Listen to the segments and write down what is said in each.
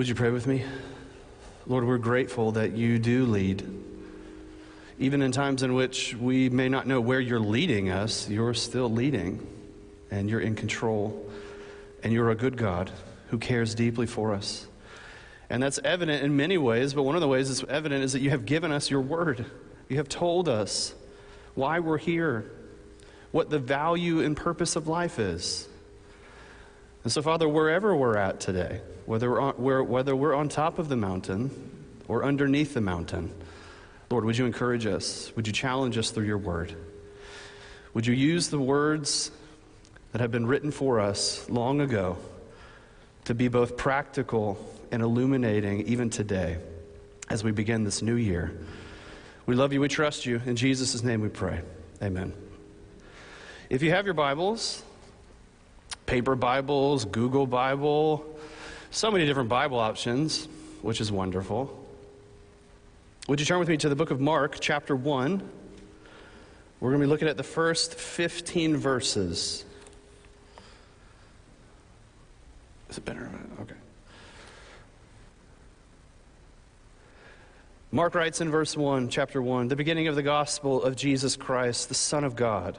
Would you pray with me? Lord, we're grateful that you do lead. Even in times in which we may not know where you're leading us, you're still leading and you're in control. And you're a good God who cares deeply for us. And that's evident in many ways, but one of the ways it's evident is that you have given us your word. You have told us why we're here, what the value and purpose of life is. And so, Father, wherever we're at today, whether we're, on, whether we're on top of the mountain or underneath the mountain, Lord, would you encourage us? Would you challenge us through your word? Would you use the words that have been written for us long ago to be both practical and illuminating even today as we begin this new year? We love you, we trust you. In Jesus' name we pray. Amen. If you have your Bibles, paper Bibles, Google Bible, so many different Bible options, which is wonderful. Would you turn with me to the book of Mark, chapter 1? We're going to be looking at the first 15 verses. Is it better? Okay. Mark writes in verse 1, chapter 1, the beginning of the gospel of Jesus Christ, the Son of God.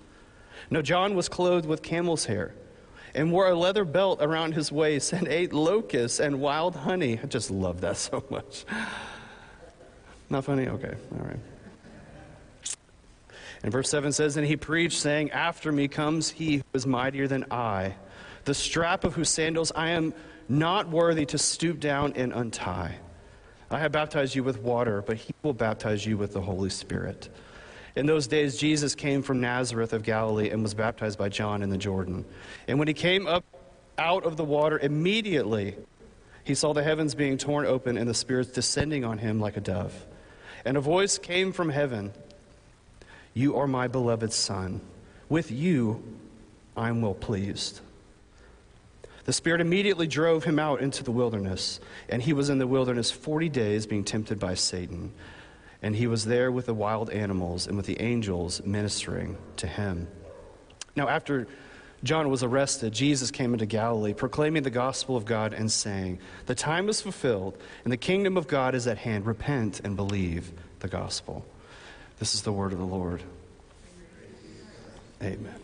Now, John was clothed with camel's hair and wore a leather belt around his waist and ate locusts and wild honey. I just love that so much. Not funny? Okay, all right. And verse 7 says, And he preached, saying, After me comes he who is mightier than I, the strap of whose sandals I am not worthy to stoop down and untie. I have baptized you with water, but he will baptize you with the Holy Spirit. In those days, Jesus came from Nazareth of Galilee and was baptized by John in the Jordan. And when he came up out of the water, immediately he saw the heavens being torn open and the spirits descending on him like a dove. And a voice came from heaven You are my beloved Son. With you I am well pleased. The Spirit immediately drove him out into the wilderness, and he was in the wilderness 40 days being tempted by Satan. And he was there with the wild animals and with the angels ministering to him. Now, after John was arrested, Jesus came into Galilee, proclaiming the gospel of God and saying, The time is fulfilled, and the kingdom of God is at hand. Repent and believe the gospel. This is the word of the Lord. Amen.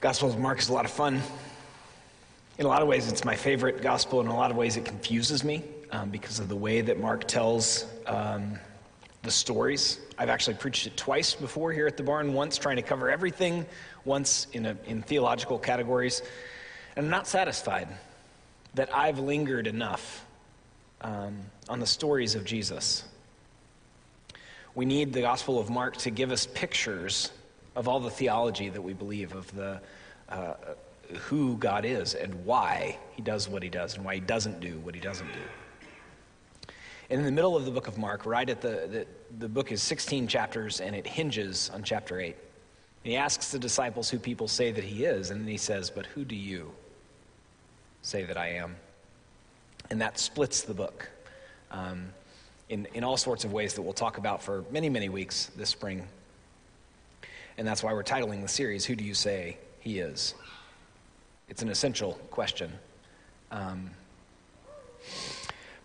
Gospel of Mark is a lot of fun. In a lot of ways, it's my favorite gospel. In a lot of ways, it confuses me um, because of the way that Mark tells um, the stories. I've actually preached it twice before here at the barn, once trying to cover everything, once in, a, in theological categories. And I'm not satisfied that I've lingered enough um, on the stories of Jesus. We need the Gospel of Mark to give us pictures of all the theology that we believe, of the, uh, who God is and why he does what he does and why he doesn't do what he doesn't do. And in the middle of the book of Mark, right at the, the, the book is 16 chapters and it hinges on chapter 8. And he asks the disciples who people say that he is, and then he says, But who do you say that I am? And that splits the book um, in, in all sorts of ways that we'll talk about for many, many weeks this spring and that's why we're titling the series, Who Do You Say He Is? It's an essential question. Um,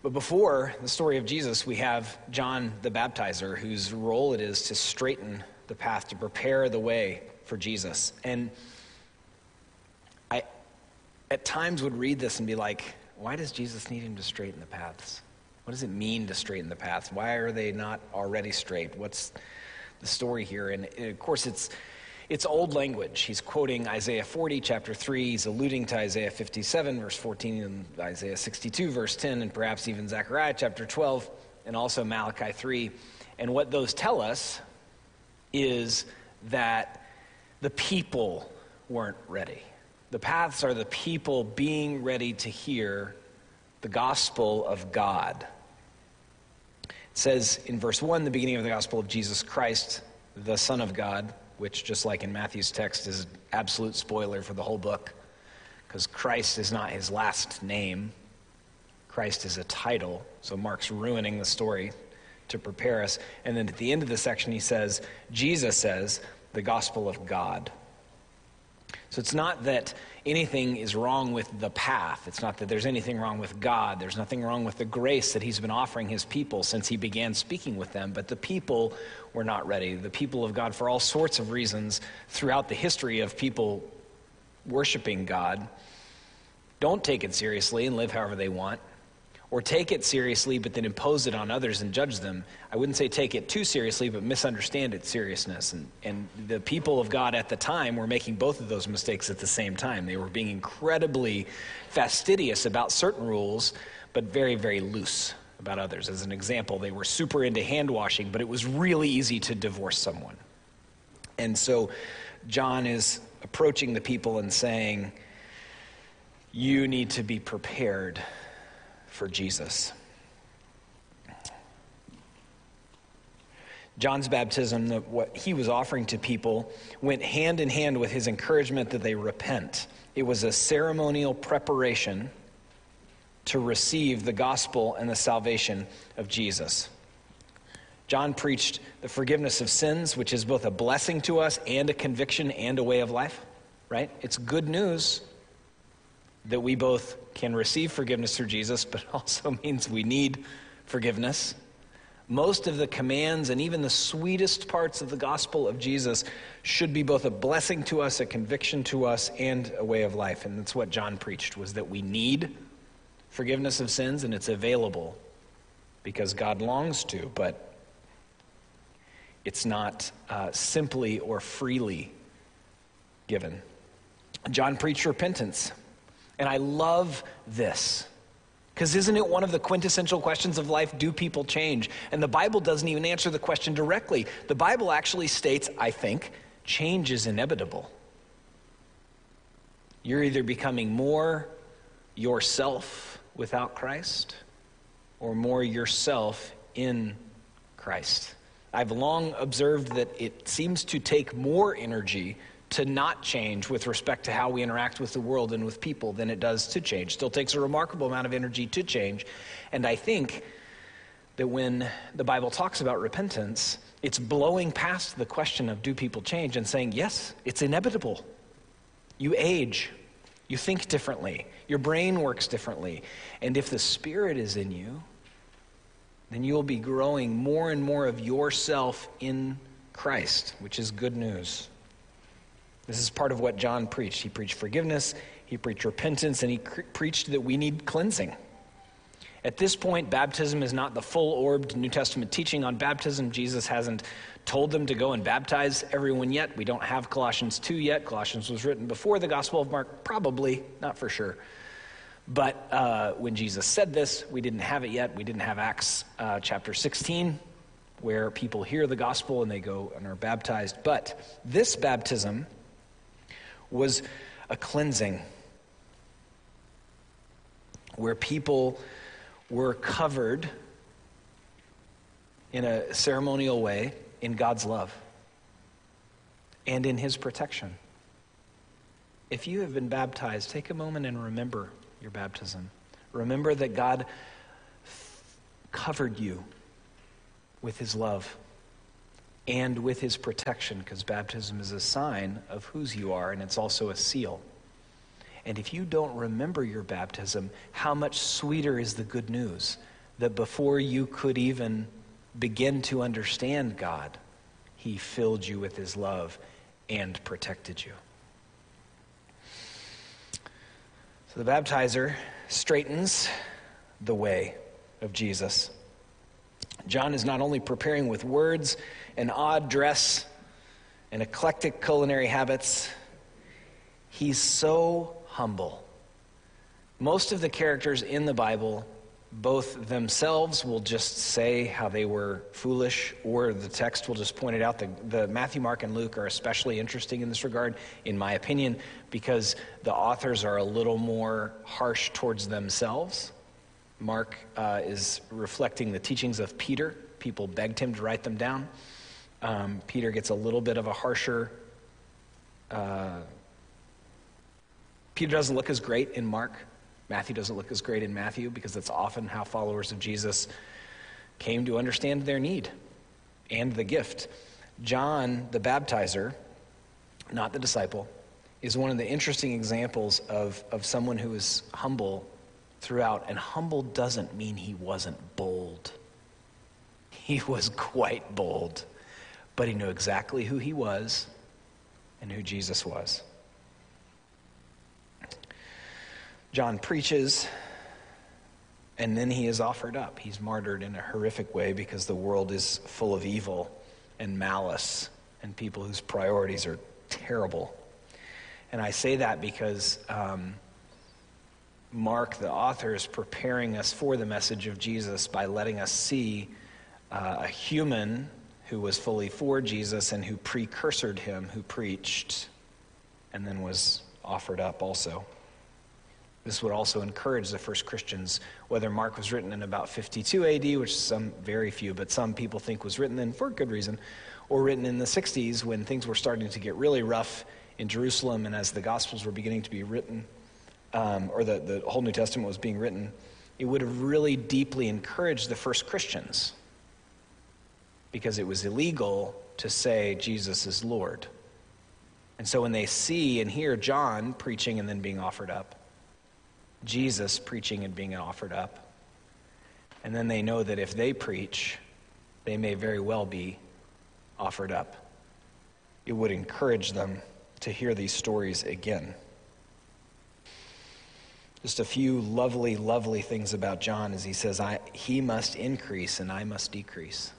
but before the story of Jesus, we have John the Baptizer, whose role it is to straighten the path, to prepare the way for Jesus. And I, at times, would read this and be like, why does Jesus need him to straighten the paths? What does it mean to straighten the paths? Why are they not already straight? What's the story here. And of course, it's, it's old language. He's quoting Isaiah 40, chapter 3. He's alluding to Isaiah 57, verse 14, and Isaiah 62, verse 10, and perhaps even Zechariah chapter 12, and also Malachi 3. And what those tell us is that the people weren't ready. The paths are the people being ready to hear the gospel of God. It says in verse 1, the beginning of the gospel of Jesus Christ, the Son of God, which, just like in Matthew's text, is absolute spoiler for the whole book, because Christ is not his last name. Christ is a title, so Mark's ruining the story to prepare us. And then at the end of the section, he says, Jesus says, the gospel of God. So it's not that anything is wrong with the path. It's not that there's anything wrong with God. There's nothing wrong with the grace that He's been offering His people since He began speaking with them. But the people were not ready. The people of God, for all sorts of reasons throughout the history of people worshiping God, don't take it seriously and live however they want or take it seriously but then impose it on others and judge them. I wouldn't say take it too seriously, but misunderstand its seriousness. And, and the people of God at the time were making both of those mistakes at the same time. They were being incredibly fastidious about certain rules, but very, very loose about others. As an example, they were super into hand washing, but it was really easy to divorce someone. And so John is approaching the people and saying, You need to be prepared for Jesus. John's baptism, what he was offering to people, went hand in hand with his encouragement that they repent. It was a ceremonial preparation to receive the gospel and the salvation of Jesus. John preached the forgiveness of sins, which is both a blessing to us and a conviction and a way of life, right? It's good news that we both can receive forgiveness through Jesus, but also means we need forgiveness. Most of the commands and even the sweetest parts of the gospel of Jesus should be both a blessing to us, a conviction to us, and a way of life. And that's what John preached was that we need forgiveness of sins and it's available because God longs to, but it's not uh, simply or freely given. John preached repentance. And I love this. Because isn't it one of the quintessential questions of life? Do people change? And the Bible doesn't even answer the question directly. The Bible actually states, I think, change is inevitable. You're either becoming more yourself without Christ or more yourself in Christ. I've long observed that it seems to take more energy to not change with respect to how we interact with the world and with people than it does to change. Still takes a remarkable amount of energy to change. And I think that when the Bible talks about repentance, it's blowing past the question of do people change and saying, yes, it's inevitable. You age, you think differently, your brain works differently. And if the Spirit is in you, then you will be growing more and more of yourself in Christ, which is good news. This is part of what John preached. He preached forgiveness, he preached repentance, and he cre- preached that we need cleansing. At this point, baptism is not the full orbed New Testament teaching on baptism. Jesus hasn't told them to go and baptize everyone yet. We don't have Colossians 2 yet. Colossians was written before the Gospel of Mark, probably, not for sure. But uh, when Jesus said this, we didn't have it yet. We didn't have Acts uh, chapter 16, where people hear the gospel and they go and are baptized. But this baptism was a cleansing where people were covered in a ceremonial way in God's love and in His protection. If you have been baptized, take a moment and remember your baptism. Remember that God covered you with His love and with his protection, because baptism is a sign of whose you are, and it's also a seal. And if you don't remember your baptism, how much sweeter is the good news that before you could even begin to understand God, he filled you with his love and protected you. So the baptizer straightens the way of Jesus. John is not only preparing with words and odd dress and eclectic culinary habits, he's so humble. Most of the characters in the Bible both themselves will just say how they were foolish, or the text will just point it out. The, the, Matthew, Mark, and Luke are especially interesting in this regard, in my opinion, because the authors are a little more harsh towards themselves. Mark uh, is reflecting the teachings of Peter. People begged him to write them down. Um, Peter gets a little bit of a harsher. Uh, Peter doesn't look as great in Mark. Matthew doesn't look as great in Matthew because that's often how followers of Jesus came to understand their need and the gift. John, the baptizer, not the disciple, is one of the interesting examples of, of someone who is humble throughout. And humble doesn't mean he wasn't bold, he was quite bold, but he knew exactly who he was and who Jesus was. John preaches, and then he is offered up. He's martyred in a horrific way because the world is full of evil and malice and people whose priorities are terrible. And I say that because um, Mark, the author, is preparing us for the message of Jesus by letting us see uh, a human who was fully for Jesus and who precursored him, who preached, and then was offered up also. This would also encourage the first Christians, whether Mark was written in about 52 AD, which some, very few, but some people think was written in for good reason, or written in the 60s when things were starting to get really rough in Jerusalem and as the Gospels were beginning to be written, um, or the, the whole New Testament was being written, it would have really deeply encouraged the first Christians because it was illegal to say Jesus is Lord. And so when they see and hear John preaching and then being offered up, Jesus preaching and being offered up. And then they know that if they preach, they may very well be offered up. It would encourage them to hear these stories again. Just a few lovely, lovely things about John as he says, I, He must increase and I must decrease.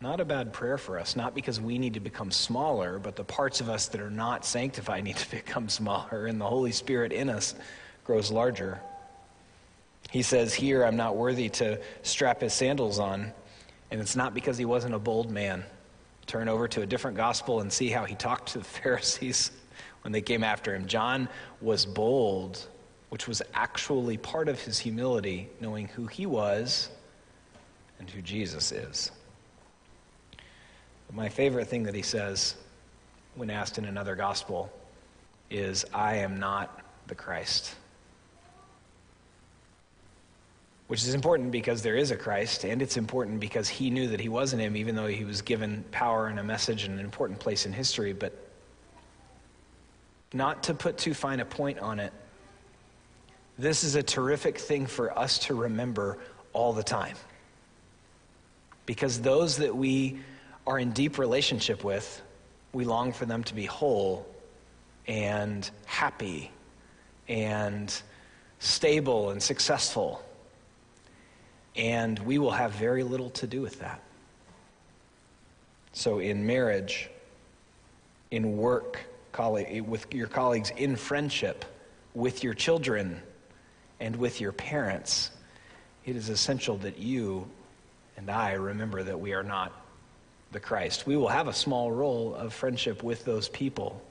Not a bad prayer for us, not because we need to become smaller, but the parts of us that are not sanctified need to become smaller, and the Holy Spirit in us grows larger. He says, Here, I'm not worthy to strap his sandals on. And it's not because he wasn't a bold man. Turn over to a different gospel and see how he talked to the Pharisees when they came after him. John was bold, which was actually part of his humility, knowing who he was and who Jesus is. But my favorite thing that he says when asked in another gospel is, I am not the Christ which is important because there is a Christ, and it's important because he knew that he wasn't him, even though he was given power and a message and an important place in history. But not to put too fine a point on it, this is a terrific thing for us to remember all the time. Because those that we are in deep relationship with, we long for them to be whole and happy and stable and successful and we will have very little to do with that. So, in marriage, in work, with your colleagues, in friendship, with your children, and with your parents, it is essential that you and I remember that we are not the Christ. We will have a small role of friendship with those people,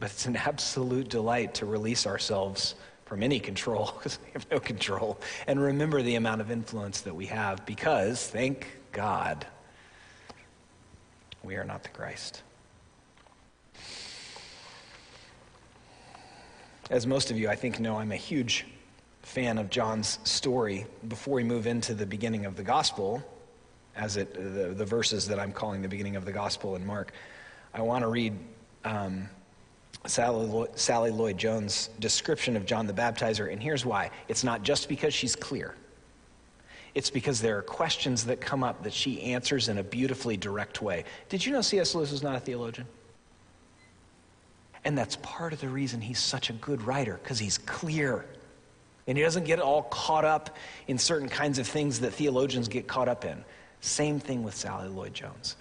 but it's an absolute delight to release ourselves from any control because we have no control. And remember the amount of influence that we have because, thank God, we are not the Christ. As most of you, I think, know, I'm a huge fan of John's story. Before we move into the beginning of the gospel, as it the, the verses that I'm calling the beginning of the gospel in Mark, I want to read um, Sally, Sally Lloyd Jones' description of John the Baptizer, and here's why. It's not just because she's clear, it's because there are questions that come up that she answers in a beautifully direct way. Did you know C.S. Lewis was not a theologian? And that's part of the reason he's such a good writer, because he's clear. And he doesn't get all caught up in certain kinds of things that theologians get caught up in. Same thing with Sally Lloyd Jones.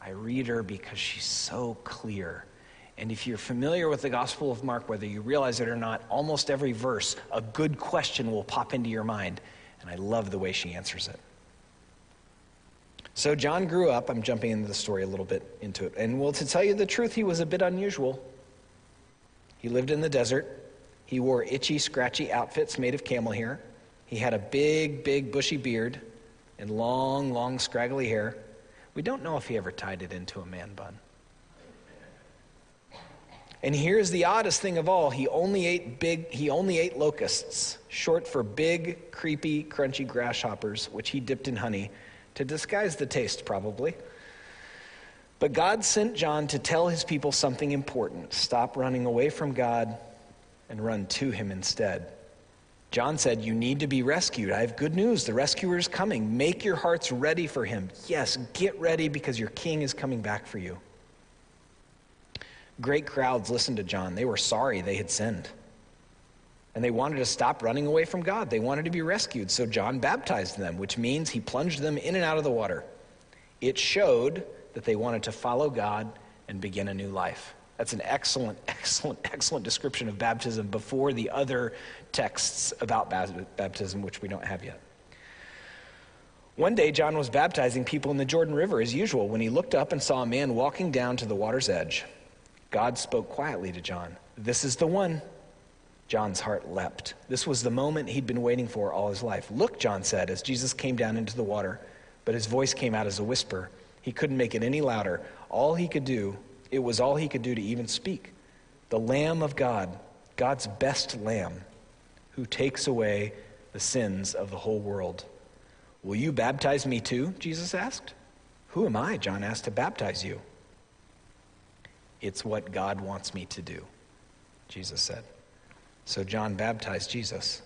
I read her because she's so clear And if you're familiar with the Gospel of Mark, whether you realize it or not, almost every verse, a good question will pop into your mind. And I love the way she answers it. So John grew up. I'm jumping into the story a little bit into it. And well, to tell you the truth, he was a bit unusual. He lived in the desert. He wore itchy, scratchy outfits made of camel hair. He had a big, big, bushy beard and long, long, scraggly hair. We don't know if he ever tied it into a man bun. And here's the oddest thing of all he only ate big he only ate locusts short for big creepy crunchy grasshoppers which he dipped in honey to disguise the taste, probably. But God sent John to tell his people something important stop running away from God and run to him instead. John said, You need to be rescued. I have good news. The rescuer is coming. Make your hearts ready for him. Yes, get ready because your king is coming back for you. Great crowds listened to John. They were sorry they had sinned. And they wanted to stop running away from God. They wanted to be rescued. So John baptized them, which means he plunged them in and out of the water. It showed that they wanted to follow God and begin a new life. That's an excellent, excellent, excellent description of baptism before the other texts about baptism, which we don't have yet. One day, John was baptizing people in the Jordan River as usual when he looked up and saw a man walking down to the water's edge. God spoke quietly to John This is the one John's heart leapt. This was the moment he'd been waiting for all his life. Look, John said, as Jesus came down into the water, but his voice came out as a whisper. He couldn't make it any louder. All he could do, it was all he could do to even speak. The Lamb of God, God's best Lamb, who takes away the sins of the whole world. Will you baptize me too? Jesus asked. Who am I, John asked, to baptize you? It's what God wants me to do, Jesus said. So John baptized Jesus.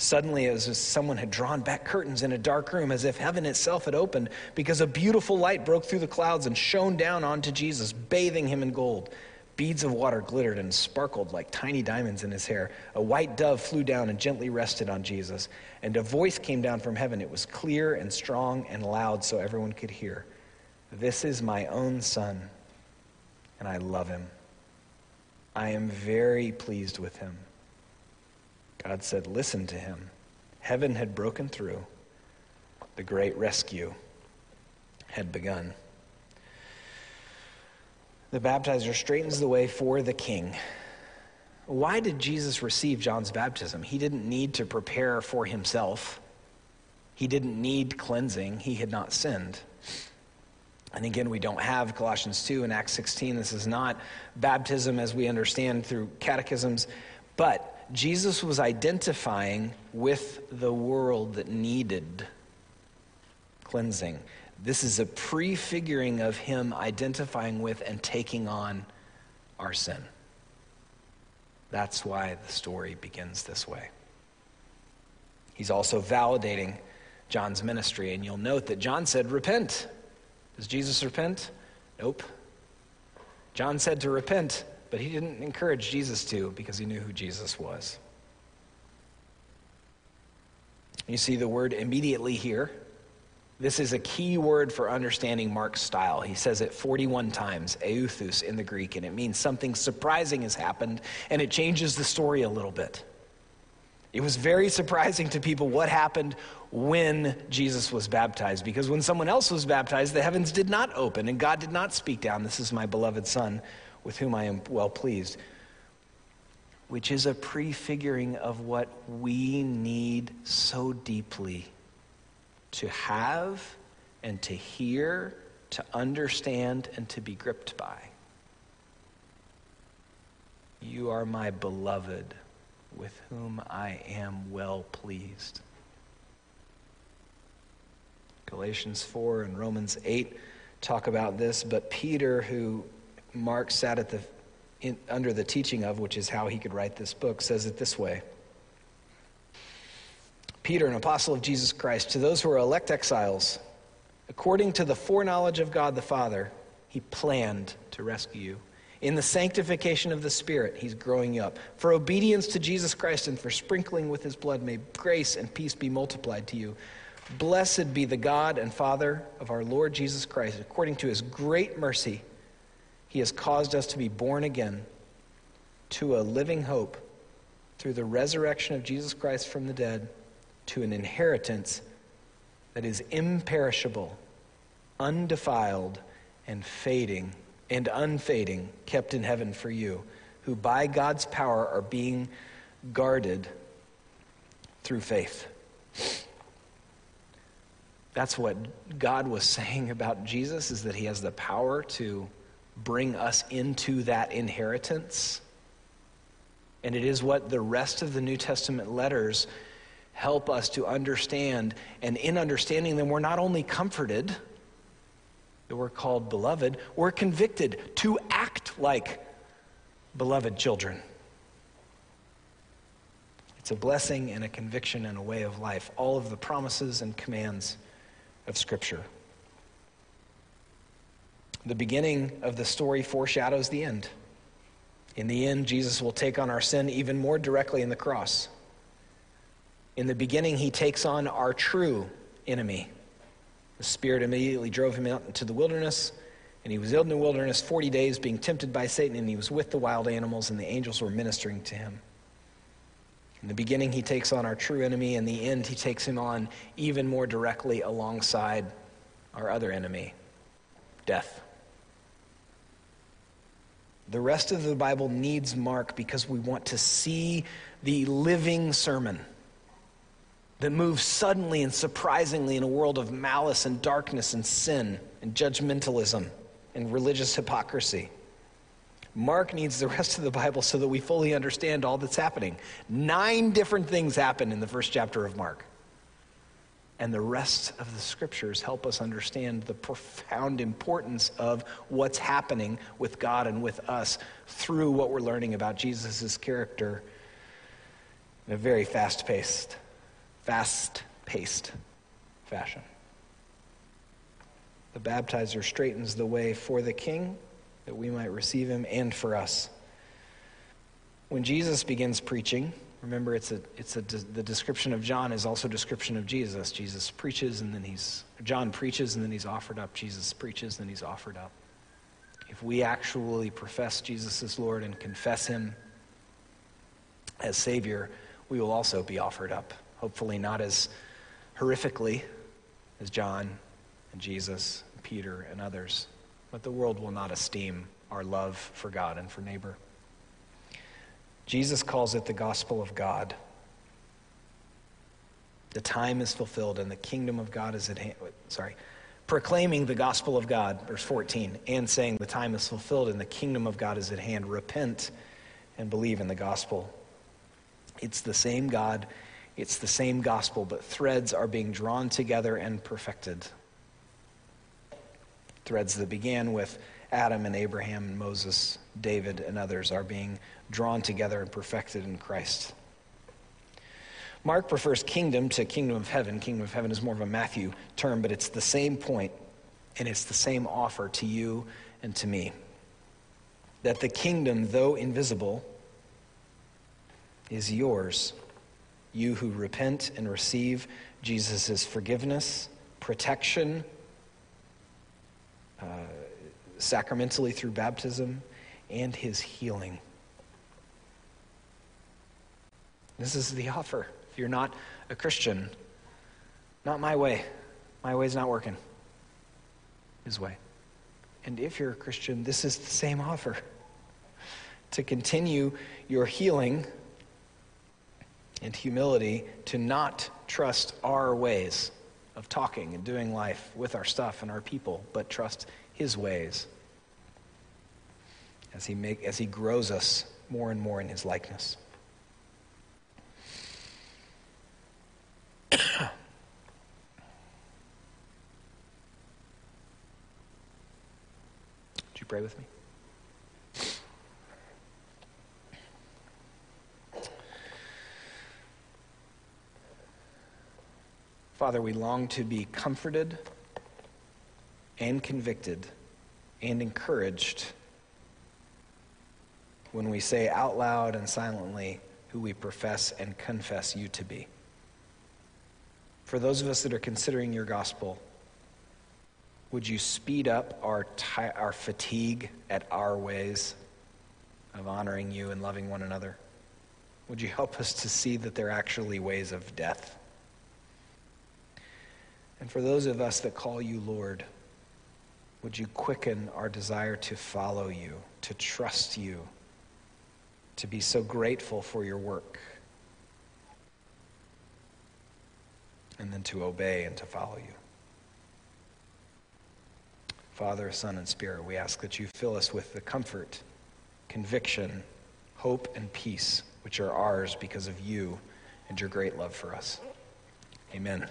Suddenly, as someone had drawn back curtains in a dark room, as if heaven itself had opened, because a beautiful light broke through the clouds and shone down onto Jesus, bathing him in gold. Beads of water glittered and sparkled like tiny diamonds in his hair. A white dove flew down and gently rested on Jesus. And a voice came down from heaven. It was clear and strong and loud so everyone could hear. This is my own son, and I love him. I am very pleased with him. God said, Listen to him. Heaven had broken through, the great rescue had begun. The baptizer straightens the way for the king. Why did Jesus receive John's baptism? He didn't need to prepare for himself. He didn't need cleansing. He had not sinned. And again, we don't have Colossians 2 and Acts 16. This is not baptism as we understand through catechisms. But Jesus was identifying with the world that needed cleansing. This is a prefiguring of him identifying with and taking on our sin. That's why the story begins this way. He's also validating John's ministry, and you'll note that John said, Repent. Does Jesus repent? Nope. John said to repent, but he didn't encourage Jesus to because he knew who Jesus was. You see the word immediately here. This is a key word for understanding Mark's style. He says it 41 times, euthus in the Greek, and it means something surprising has happened, and it changes the story a little bit. It was very surprising to people what happened when Jesus was baptized, because when someone else was baptized, the heavens did not open and God did not speak down, This is my beloved Son, with whom I am well pleased, which is a prefiguring of what we need so deeply to have and to hear, to understand, and to be gripped by. You are my beloved with whom I am well pleased. Galatians 4 and Romans 8 talk about this, but Peter, who Mark sat at the, in, under the teaching of, which is how he could write this book, says it this way Peter, an apostle of Jesus Christ, to those who are elect exiles, according to the foreknowledge of God the Father, he planned to rescue you in the sanctification of the Spirit, He's growing you up. For obedience to Jesus Christ and for sprinkling with His blood, may grace and peace be multiplied to you. Blessed be the God and Father of our Lord Jesus Christ. According to His great mercy, He has caused us to be born again to a living hope through the resurrection of Jesus Christ from the dead to an inheritance that is imperishable, undefiled, and fading and unfading, kept in heaven for you, who by God's power are being guarded through faith. That's what God was saying about Jesus is that he has the power to bring us into that inheritance. And it is what the rest of the New Testament letters help us to understand. And in understanding them, we're not only comforted that we're called beloved, we're convicted to act like beloved children. It's a blessing and a conviction and a way of life, all of the promises and commands of Scripture. The beginning of the story foreshadows the end. In the end, Jesus will take on our sin even more directly in the cross. In the beginning, he takes on our true enemy. The Spirit immediately drove him out into the wilderness, and he was ill in the wilderness 40 days being tempted by Satan, and he was with the wild animals, and the angels were ministering to him. In the beginning, he takes on our true enemy. In the end, he takes him on even more directly alongside our other enemy, death. The rest of the Bible needs Mark because we want to see the living sermon that moves suddenly and surprisingly in a world of malice and darkness and sin and judgmentalism and religious hypocrisy. Mark needs the rest of the Bible so that we fully understand all that's happening. Nine different things happen in the first chapter of Mark. And the rest of the scriptures help us understand the profound importance of what's happening with God and with us through what we're learning about Jesus' character in a very fast paced, fast paced fashion. The baptizer straightens the way for the king that we might receive him and for us. When Jesus begins preaching, Remember, it's a, it's a, the description of John is also description of Jesus. Jesus preaches and then he's, John preaches and then he's offered up. Jesus preaches and then he's offered up. If we actually profess Jesus as Lord and confess him as Savior, we will also be offered up. Hopefully, not as horrifically as John and Jesus, and Peter, and others, but the world will not esteem our love for God and for neighbor. Jesus calls it the gospel of God. The time is fulfilled and the kingdom of God is at hand. Sorry. Proclaiming the gospel of God, verse 14, and saying the time is fulfilled and the kingdom of God is at hand. Repent and believe in the gospel. It's the same God, it's the same gospel, but threads are being drawn together and perfected. Threads that began with Adam and Abraham and Moses, David and others are being drawn together and perfected in Christ. Mark prefers kingdom to kingdom of heaven. Kingdom of heaven is more of a Matthew term, but it's the same point and it's the same offer to you and to me. That the kingdom, though invisible, is yours. You who repent and receive Jesus' forgiveness, protection, uh, sacramentally through baptism, and his healing. This is the offer. If you're not a Christian, not my way. My way's not working. His way. And if you're a Christian, this is the same offer. To continue your healing and humility, to not trust our ways of talking and doing life with our stuff and our people, but trust his ways as he, make, as he grows us more and more in his likeness. Would you pray with me? Father, we long to be comforted and convicted and encouraged when we say out loud and silently who we profess and confess you to be. For those of us that are considering your gospel, Would you speed up our, ti- our fatigue at our ways of honoring you and loving one another? Would you help us to see that they're actually ways of death? And for those of us that call you Lord, would you quicken our desire to follow you, to trust you, to be so grateful for your work, and then to obey and to follow you? Father, Son, and Spirit, we ask that you fill us with the comfort, conviction, hope, and peace which are ours because of you and your great love for us. Amen.